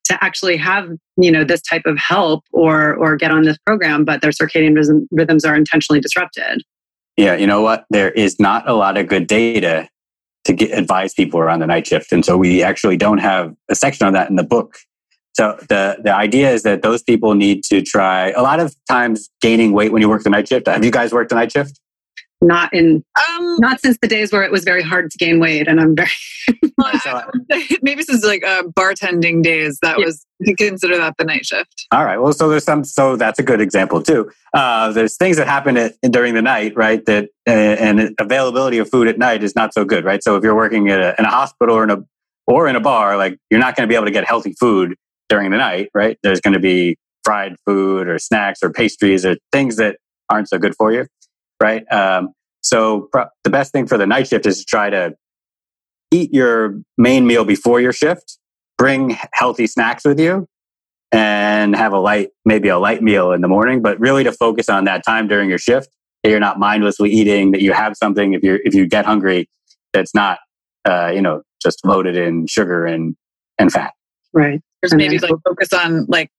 to actually have you know this type of help or or get on this program, but their circadian rhythm, rhythms are intentionally disrupted? Yeah, you know what? There is not a lot of good data to get, advise people around the night shift, and so we actually don't have a section on that in the book. So the the idea is that those people need to try. A lot of times, gaining weight when you work the night shift. Have you guys worked the night shift? Not in Um, not since the days where it was very hard to gain weight and i'm very I maybe since like uh, bartending days, that Yeah. was you consider that the night shift. All right. Well, so there's some. So that's a good example too. Uh, there's things that happen at, during the night, right? That uh, and availability of food at night is not so good, right? So if you're working at a, in a hospital or in a or in a bar, like you're not going to be able to get healthy food during the night, right? There's going to be fried food or snacks or pastries or things that aren't so good for you, right? Um, so pro- the best thing for the night shift is to try to eat your main meal before your shift, bring healthy snacks with you, and have a light, maybe a light meal in the morning, but really to focus on that time during your shift that you're not mindlessly eating, that you have something if you if you get hungry that's not uh, you know just loaded in sugar and and fat. Right. There's And maybe then- like focus on like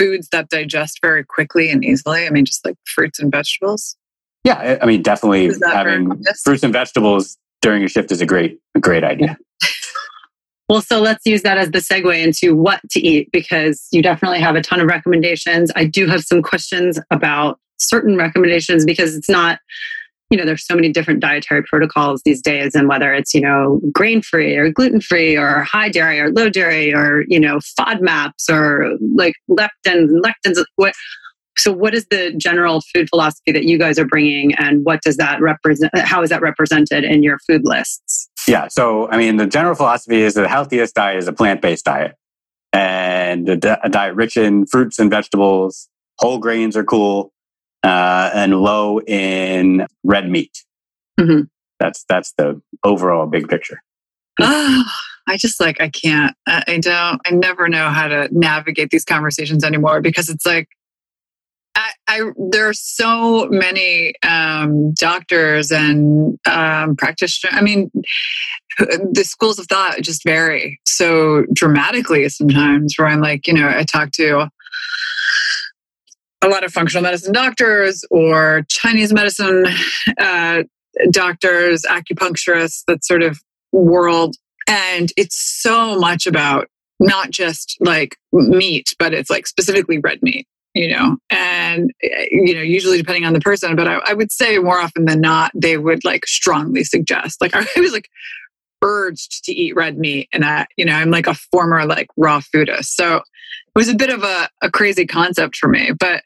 foods that digest very quickly and easily. I mean, just like fruits and vegetables. Yeah, I- I mean definitely Is that very having fruits and vegetables during your shift is a great a great idea. Well, so let's use that as the segue into what to eat because you definitely have a ton of recommendations. I do have some questions about certain recommendations because it's not, you know, there's so many different dietary protocols these days, and whether it's, you know, grain free or gluten free or high dairy or low dairy or, you know, FODMAPs or like leptins and lectins. What, so, what is the general food philosophy that you guys are bringing, and what does that represent? How is that represented in your food lists? Yeah. So, I mean, the general philosophy is the healthiest diet is a plant based diet. And a, di- a diet rich in fruits and vegetables, whole grains are cool, uh, and low in red meat. Mhm. That's that's the overall big picture. I just like I can't. I, I don't. I never know how to navigate these conversations anymore because it's like I, I there are so many um, doctors and um, practitioners. I mean, the schools of thought just vary so dramatically sometimes. Where I'm like, you know, I talk to a lot of functional medicine doctors or Chinese medicine uh, doctors, acupuncturists, that sort of world. And it's so much about not just like meat, but it's like specifically red meat, you know, and, eh, you know, usually depending on the person, but I, I would say more often than not, they would like strongly suggest, like, I was like urged to eat red meat. And I, you know, I'm like a former like raw foodist. So it was a bit of a, a crazy concept for me, but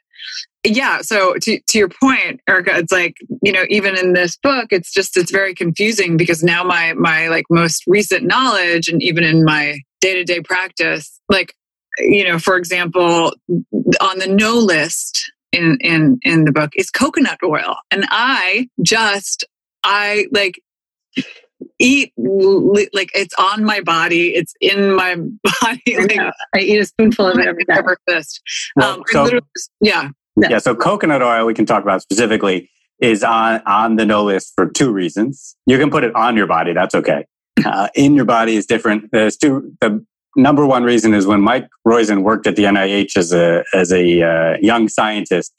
yeah so to, to your point erica it's like you know even in this book it's just it's very confusing because now my my like most recent knowledge and even in my day-to-day practice like you know for example on the no list in in in the book is coconut oil. And i just i like eat like it's on my body it's in my body I like, know. I eat a spoonful of it every day. for breakfast Well, um, I so- literally just- yeah Yeah, so coconut oil we can talk about specifically is on on the no list for two reasons. You can put it on your body, that's okay. Uh, in your body is different. There's two. The number one reason is when Mike Roizen worked at the NIH as a as a uh, young scientist,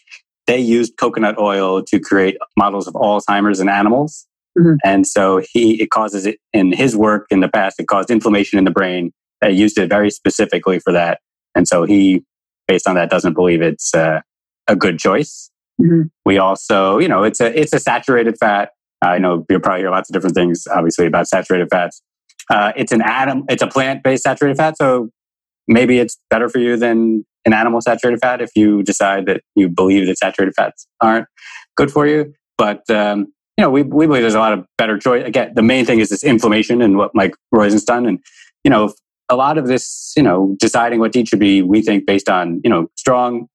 they used coconut oil to create models of Alzheimer's in animals, Mhm. and so he it causes it in his work in the past. It caused inflammation in the brain. They used it very specifically for that, and so he, based on that, doesn't believe it's. Uh, a good choice. Mhm. We also, you know, it's a it's a saturated fat. I know you'll probably hear lots of different things, obviously, about saturated fats. Uh, it's an atom, it's a plant based saturated fat, so maybe it's better for you than an animal saturated fat if you decide that you believe that saturated fats aren't good for you. But um, you know, we we believe there's a lot of better choice. Again, the main thing is this inflammation and what Mike Roizen's done, and you know, a lot of this, you know, deciding what to eat should be, we think, based on you know strong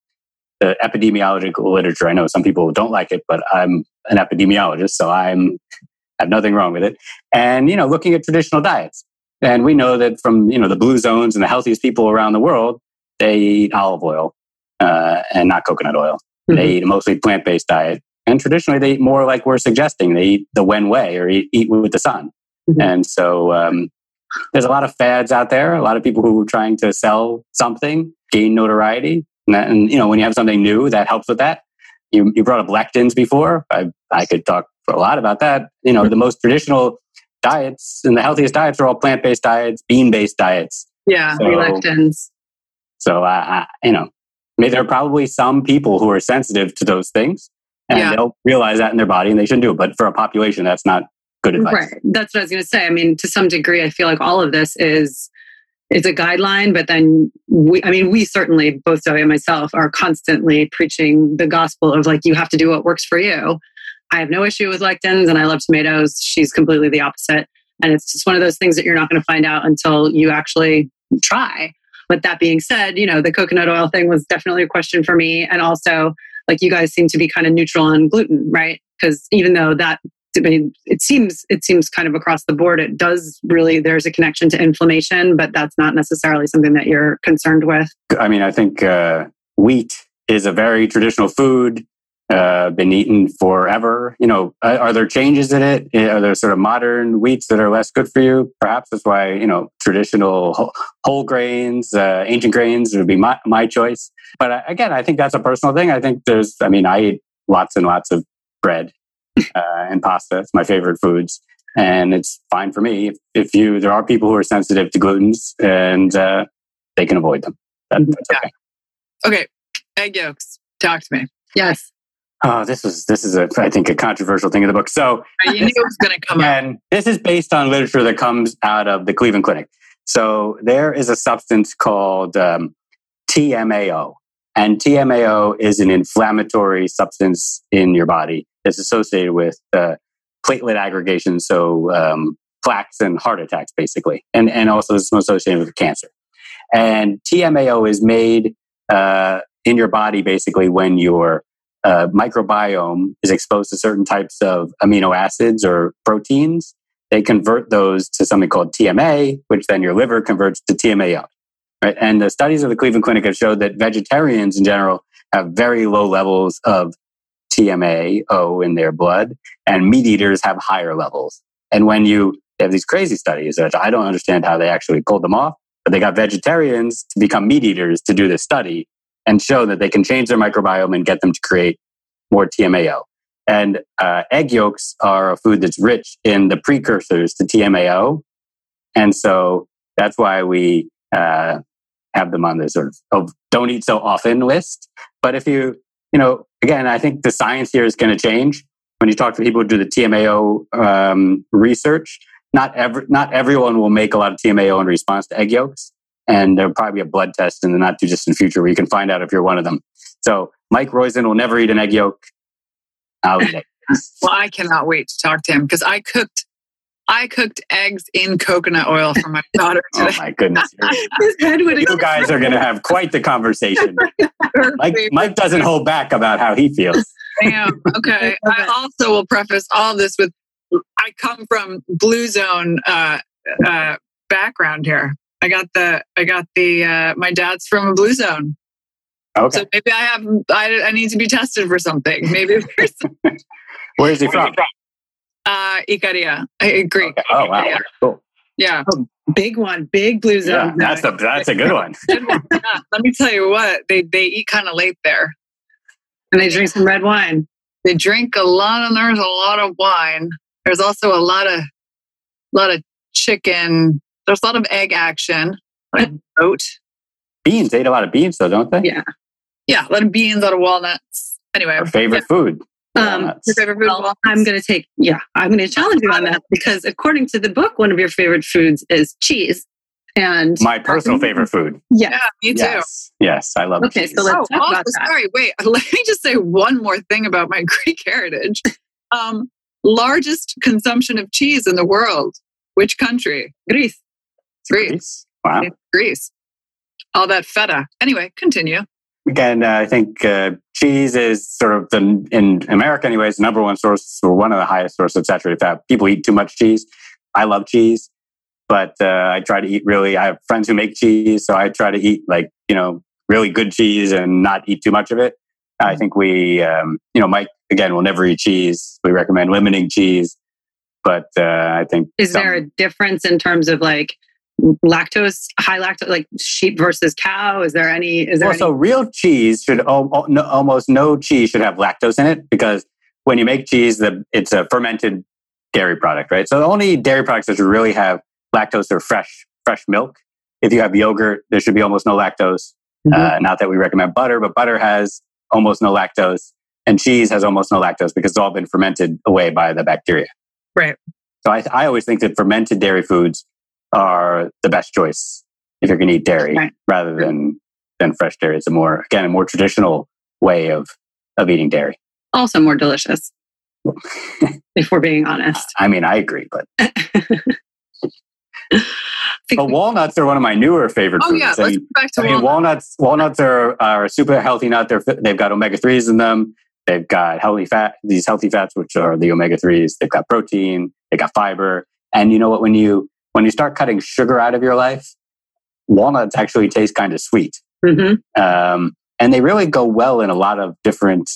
the epidemiological literature. I know some people don't like it, but I'm an epidemiologist, so I'm have nothing wrong with it. And you know, looking at traditional diets, and we know that from you know the blue zones and the healthiest people around the world, they eat olive oil uh, and not coconut oil. They eat a mostly plant based diet, and traditionally they eat more like we're suggesting. They eat the When way or eat, eat with the sun. Mhm. And so um, there's a lot of fads out there. A lot of people who are trying to sell something, gain notoriety, and, that, and you know when you have something new that helps with that. You, you brought up lectins before. I, I could talk for a lot about that. You know, the most traditional diets and the healthiest diets are all plant based diets, bean based diets. yeah So- lectins. So I, I you know, there are probably some people who are sensitive to those things, and Yeah. they'll realize that in their body, and they shouldn't do it. But for a population, that's not good advice. Right. That's what I was going to say. I mean, to some degree, I feel like all of this is it's a guideline, but then we, I mean, we certainly, both Zoe and myself, are constantly preaching the gospel of like, you have to do what works for you. I have no issue with lectins and I love tomatoes. She's completely the opposite. And it's just one of those things that you're not going to find out until you actually try. But that being said, you know, the coconut oil thing was definitely a question for me. And also, like you guys seem to be kind of neutral on gluten, right? Because even though that I mean, it seems it seems kind of across the board. It does really. There's a connection to inflammation, but that's not necessarily something that you're concerned with. I mean, I think uh, wheat is a very traditional food. Uh, been eaten forever. You know, are, are there changes in it? Are there sort of modern wheats that are less good for you? Perhaps that's why you know traditional whole, whole grains, uh, ancient grains would be my, my choice. But again, I think that's a personal thing. I think there's. I mean, I eat lots and lots of bread uh, and pasta. It's my favorite foods, and it's fine for me. If, if you, there are people who are sensitive to glutens, and uh, they can avoid them. That, that's okay. Okay, egg yolks. Talk to me. Yes. Oh, this is this is a I think a controversial thing in the book. So You knew it was going to come up. and this is based on literature that comes out of the Cleveland Clinic. So there is a substance called um, TMAO, and TMAO is an inflammatory substance in your body that's associated with uh, platelet aggregation, so um, plaques and heart attacks, basically, and and also is associated with cancer. And TMAO is made uh, in your body basically when your uh, microbiome is exposed to certain types of amino acids or proteins. They convert those to something called TMA, which then your liver converts to TMAO. Right? And the studies of the Cleveland Clinic have showed that vegetarians in general have very low levels of TMAO in their blood, and meat eaters have higher levels. And when you have these crazy studies, which I don't understand how they actually pulled them off, but they got vegetarians to become meat eaters to do this study and show that they can change their microbiome and get them to create more TMAO. And uh, egg yolks are a food that's rich in the precursors to TMAO. And so that's why we uh, have them on the sort of oh, don't eat so often list. But if you, you know, again, I think the science here is going to change. When you talk to people who do the TMAO um, research, not every, not everyone will make a lot of TMAO in response to egg yolks. And there'll probably be a blood test in the not too distant future where you can find out if you're one of them. So Mike Roizen will never eat an egg yolk. I'll eat it. Well, I cannot wait to talk to him because I cooked, I cooked eggs in coconut oil for my daughter Oh my goodness. Head would You guys are going to have quite the conversation. Mike, Mike doesn't hold back about how he feels. Damn. Okay. I also will preface all this with I come from blue zone uh, uh, background here. I got the I got the uh, my dad's from a blue zone, Okay. so maybe I have I, I need to be tested for something. Maybe there's Where is he from? uh, Icaria, uh, Greek. Okay. Oh, wow. Yeah. Cool. Yeah. big one, big blue Yeah, zone. that's a, that's a good one. Good one. Yeah. Let me tell you what they they eat kind of late there. and they drink some red wine. They drink a lot, and there's a lot of wine. There's also a lot of lot of chicken. There's a lot of egg action, like oat. Beans. They eat a lot of beans, though, don't they? Yeah. Yeah, a lot of beans, a lot of walnuts. Anyway, Our favorite food. Um, your favorite food? Well. I'm going to take, yeah, I'm going to challenge you on that because according to the book, one of your favorite foods is cheese. And My personal favorite food. yes. Yeah, me too. Yes. Yes. I love cheese. Okay, cheese. so let's oh, talk also, about that. sorry, wait. Let me just say one more thing about my Greek heritage. Um, largest consumption of cheese in the world. Which country? Greece. Greece. Greece. Wow. It's Greece. All that feta. Anyway, continue. Again, uh, I think uh, cheese is sort of the, in America, anyways, the number one source or one of the highest sources of saturated fat. People eat too much cheese. I love cheese, but uh, I try to eat really. I have friends who make cheese, so I try to eat like you know really good cheese and not eat too much of it. I think we, um, you know, Mike again will never eat cheese. We recommend limiting cheese, but uh, I think Is some- there a difference in terms of like lactose, high lactose, like sheep versus cow? Is there any, is there well, any? so real cheese should al- al- no, almost no cheese should have lactose in it because when you make cheese, the, it's a fermented dairy product, right? So the only dairy products that should really have lactose are fresh fresh milk. If you have yogurt, there should be almost no lactose. Mhm. Uh, not that we recommend butter, but butter has almost no lactose, and cheese has almost no lactose because it's all been fermented away by the bacteria. Right. So I, I always think that fermented dairy foods are the best choice if you're going to eat dairy Right. rather than than fresh dairy. It's a more again a more traditional way of of eating dairy. also more delicious, if we're being honest. I mean, I agree, but But walnuts are one of my newer favorite Oh foods. yeah, I let's mean, go back to I mean, walnuts. walnuts. Walnuts are, are a super healthy nut. They're, they've got omega threes in them. They've got healthy fat. These healthy fats, which are the omega threes. They've got protein. They've got fiber. And you know what? When you when you start cutting sugar out of your life, walnuts actually taste kind of sweet, Mhm. um, and they really go well in a lot of different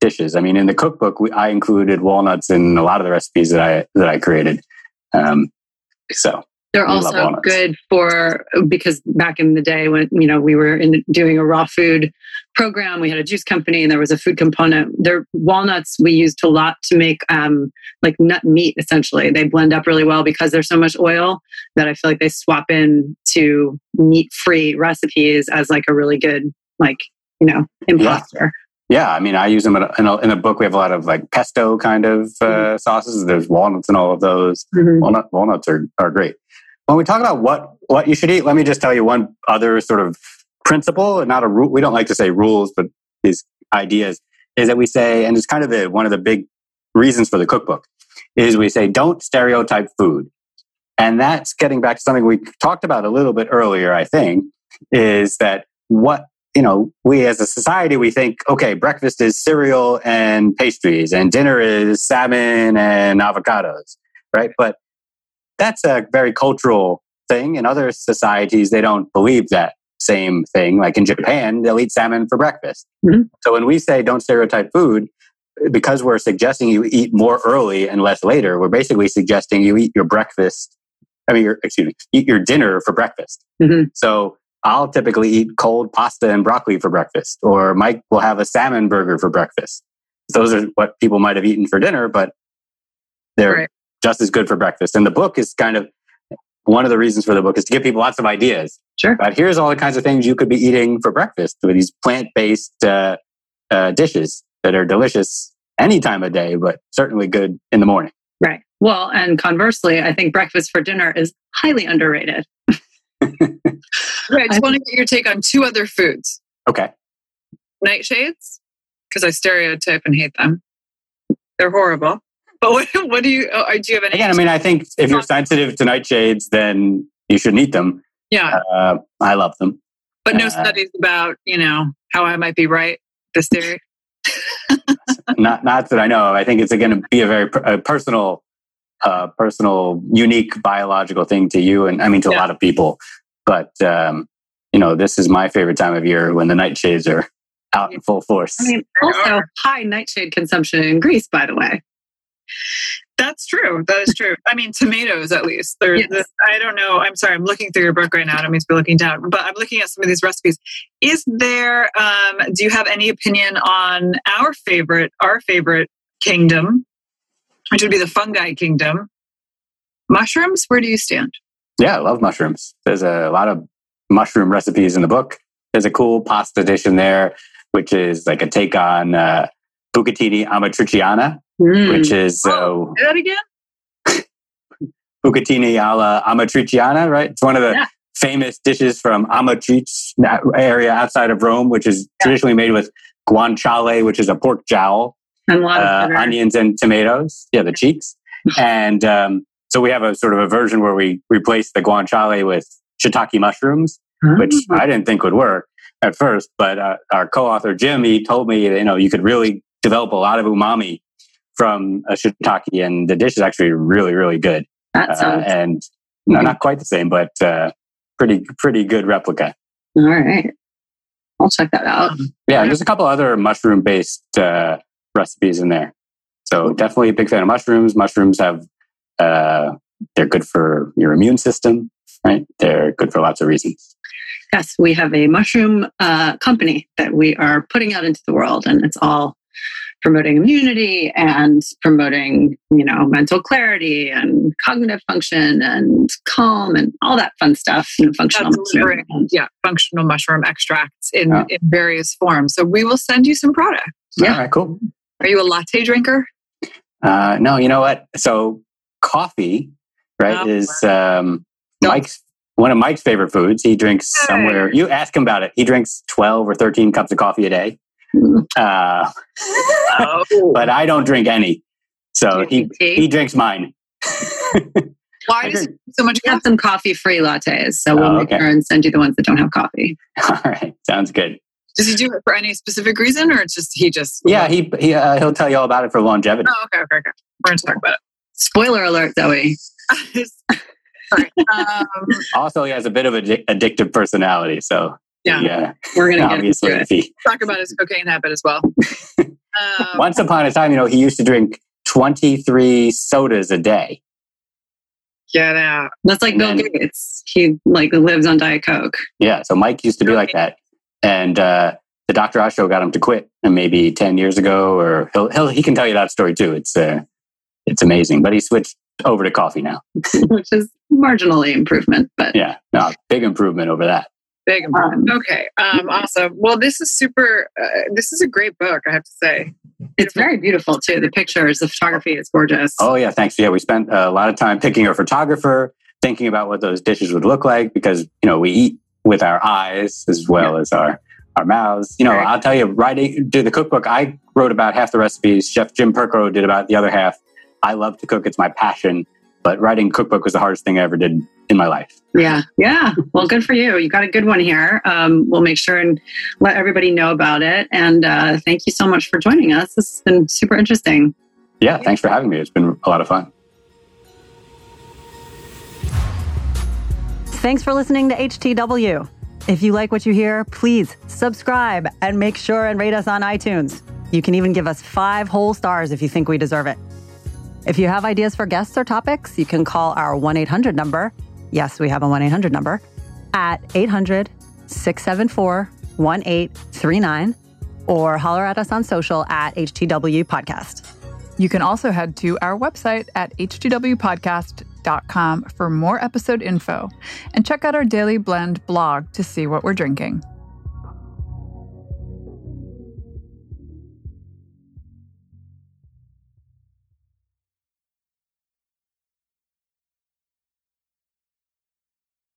dishes. I mean, in the cookbook, we, I included walnuts in a lot of the recipes that I that I created. Um, so They're also good for because back in the day when you know we were in doing a raw food program, we had a juice company and there was a food component. Their walnuts we used a lot to make um, like nut meat. Essentially, they blend up really well because there's so much oil that I feel like they swap in to meat free recipes as like a really good like you know imposter. Yeah, I mean, I use them in a, in a, book. We have a lot of like pesto kind of uh, sauces. There's walnuts in all of those. Mhm. Walnut walnuts are, are great. When we talk about what what you should eat, let me just tell you one other sort of principle, and not a rule. We don't like to say rules, but these ideas is that we say, and it's kind of the one of the big reasons for the cookbook is we say don't stereotype food, and that's getting back to something we talked about a little bit earlier. I think is that what you know we as a society we think okay breakfast is cereal and pastries and dinner is salmon and avocados right but that's a very cultural thing in other societies they don't believe that same thing like in japan they'll eat salmon for breakfast Mhm. so when we say don't stereotype food because we're suggesting you eat more early and less later we're basically suggesting you eat your breakfast i mean your, excuse me eat your dinner for breakfast Mhm. so I'll typically eat cold pasta and broccoli for breakfast, or Mike will have a salmon burger for breakfast. Those are what people might have eaten for dinner, but they're Right. just as good for breakfast. And the book is kind of one of the reasons for the book is to give people lots of ideas. Sure. But here's all the kinds of things you could be eating for breakfast with these plant based uh, uh, dishes that are delicious any time of day, but certainly good in the morning. Right. Well, and conversely, I think breakfast for dinner is highly underrated. Right, I just want to get your take on two other foods: Okay. nightshades, because I stereotype and hate them. They're horrible. But what, what do you? Oh, do you have any? Again, I mean, I think if you're sensitive to nightshades, then you shouldn't eat them. Yeah, Uh, I love them. but no uh, studies about you know how I might be right. This theory. not not that I know. of. I think it's going to be a very a personal, uh, personal, unique biological thing to you, and I mean to a lot of people. But um, you know, this is my favorite time of year when the nightshades are out in full force. I mean, also high nightshade consumption in Greece, by the way. That's true. That is true. I mean, tomatoes at least. They're, Yes. the- I don't know. I'm sorry. I'm looking through your book right now. I don't mean to be looking down, but I'm looking at some of these recipes. Is there? Um, do you have any opinion on our favorite, our favorite kingdom, which would be the fungi kingdom? Mushrooms. Where do you stand? yeah, I love mushrooms. There's a lot of mushroom recipes in the book. There's a cool pasta dish in there, which is like a take on uh, bucatini amatriciana, Mm. which is uh, Oh, say that again. bucatini alla amatriciana, right? It's one of the Yeah. famous dishes from Amatrice that area outside of Rome, which is traditionally made with guanciale, which is a pork jowl, and a lot uh, onions and tomatoes. Yeah, the cheeks. and um, so we have a sort of a version where we replace the guanciale with shiitake mushrooms, which Oh. I didn't think would work at first. But uh, our co-author Jim, he told me you know you could really develop a lot of umami from a shiitake, and the dish is actually really, really good. that Uh, sounds and no, not quite the same, but uh, pretty pretty good replica. all right. I'll check that out. Yeah, and there's a couple other mushroom based uh, recipes in there. So definitely a big fan of mushrooms. Mushrooms have uh, they're good for your immune system, right? They're good for lots of reasons. Yes, we have a mushroom uh, company that we are putting out into the world, and it's all promoting immunity and promoting, you know, mental clarity and cognitive function and calm and all that fun stuff. You know, functional mushroom. yeah, functional mushroom extracts in, Yeah. in various forms. So we will send you some product. Yeah. All right, cool. Are you a latte drinker? Uh, no, you know what? So coffee, right, Oh. is um, No. Mike's one of Mike's favorite foods. He drinks Hey. somewhere. You ask him about it. He drinks twelve or thirteen cups of coffee a day. Uh, Oh, but I don't drink any. So he he drinks mine. Why does he so much We have some coffee free lattes, so we'll Oh, make okay. sure and send you the ones that don't have coffee. All right, sounds good. Does he do it for any specific reason, or it's just he just? Yeah, he he uh, he'll tell you all about it for longevity. Oh, okay, okay, okay. We're gonna talk about it. Spoiler alert, Zoe. Um, Also, he has a bit of an addic- addictive personality, so Yeah. yeah, We're gonna get obviously, into it. he talk about his cocaine habit as well. Um, once upon a time, you know, he used to drink twenty three sodas a day. get out. That's like Bill And- Gates. He like lives on Diet Coke. Yeah, so Mike used to be like that, and uh, the Dr. Oz show got him to quit, and maybe ten years ago, or he'll, he'll he can tell you that story too. It's uh, it's amazing, but he switched over to coffee now. which is marginally improvement, but Yeah, no, big improvement over that. Big improvement. Okay. Um, awesome. Well, this is super. Uh, this is a great book, I have to say. it's very beautiful too. The pictures, the photography is gorgeous. Oh yeah, thanks. Yeah, we spent a lot of time picking a photographer, thinking about what those dishes would look like because you know we eat with our eyes as well as our our mouths. You know, Right. I'll tell you, writing do the cookbook. I wrote about half the recipes. Chef Jim Perko did about the other half. I love to cook; it's my passion. But writing cookbook was the hardest thing I ever did in my life. Yeah, yeah. Well, good for you. You got a good one here. Um, we'll make sure and let everybody know about it. And uh, thank you so much for joining us. This has been super interesting. Yeah, thanks for having me. It's been a lot of fun. Thanks for listening to HTW. If you like what you hear, please subscribe and make sure and rate us on iTunes. You can even give us five whole stars if you think we deserve it. If you have ideas for guests or topics, you can call our 1 800 number. Yes, we have a 1 800 number at 800 674 1839 or holler at us on social at HTW Podcast. You can also head to our website at htwpodcast.com for more episode info and check out our Daily Blend blog to see what we're drinking.